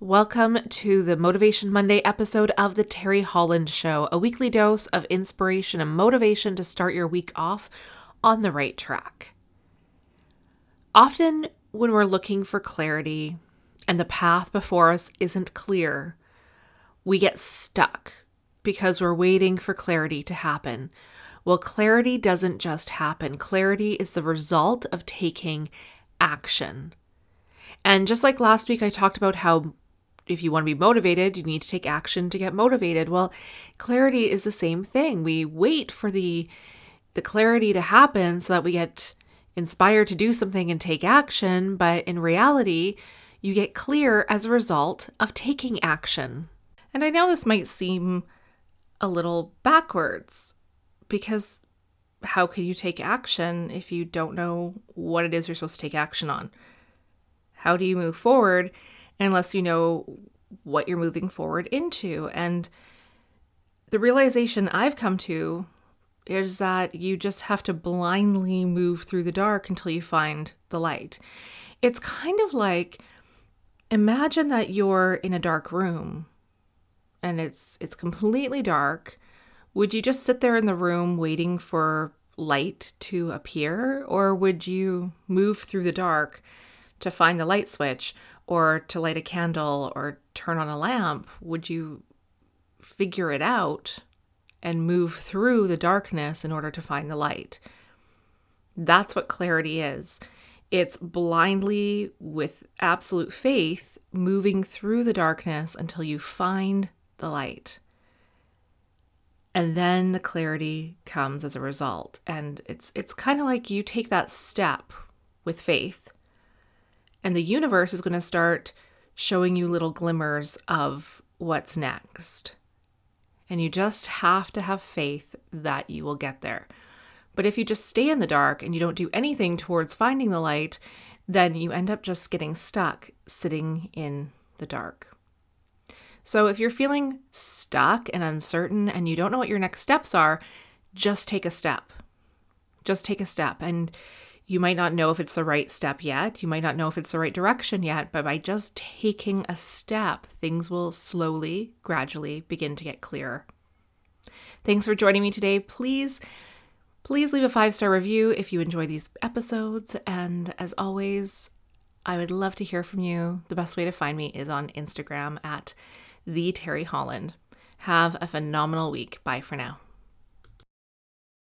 Welcome to the Motivation Monday episode of The Teri Holland Show, a weekly dose of inspiration and motivation to start your week off on the right track. Often, when we're looking for clarity and the path before us isn't clear, we get stuck because we're waiting for clarity to happen. Well, clarity doesn't just happen, clarity is the result of taking action. And just like last week, I talked about how if you want to be motivated, you need to take action to get motivated. Well, clarity is the same thing. We wait for the the clarity to happen so that we get inspired to do something and take action, but in reality, you get clear as a result of taking action. And I know this might seem a little backwards because how can you take action if you don't know what it is you're supposed to take action on? How do you move forward unless you know what you're moving forward into. And the realization I've come to is that you just have to blindly move through the dark until you find the light. It's kind of like imagine that you're in a dark room and it's it's completely dark. Would you just sit there in the room waiting for light to appear or would you move through the dark to find the light switch or to light a candle or turn on a lamp, would you figure it out and move through the darkness in order to find the light? That's what clarity is. It's blindly, with absolute faith, moving through the darkness until you find the light. And then the clarity comes as a result. And it's it's kind of like you take that step with faith and the universe is going to start showing you little glimmers of what's next. And you just have to have faith that you will get there. But if you just stay in the dark and you don't do anything towards finding the light, then you end up just getting stuck sitting in the dark. So if you're feeling stuck and uncertain and you don't know what your next steps are, just take a step. Just take a step. And you might not know if it's the right step yet. You might not know if it's the right direction yet, but by just taking a step, things will slowly, gradually begin to get clearer. Thanks for joining me today. Please, please leave a five star review if you enjoy these episodes. And as always, I would love to hear from you. The best way to find me is on Instagram at the Teri Holland. Have a phenomenal week. Bye for now.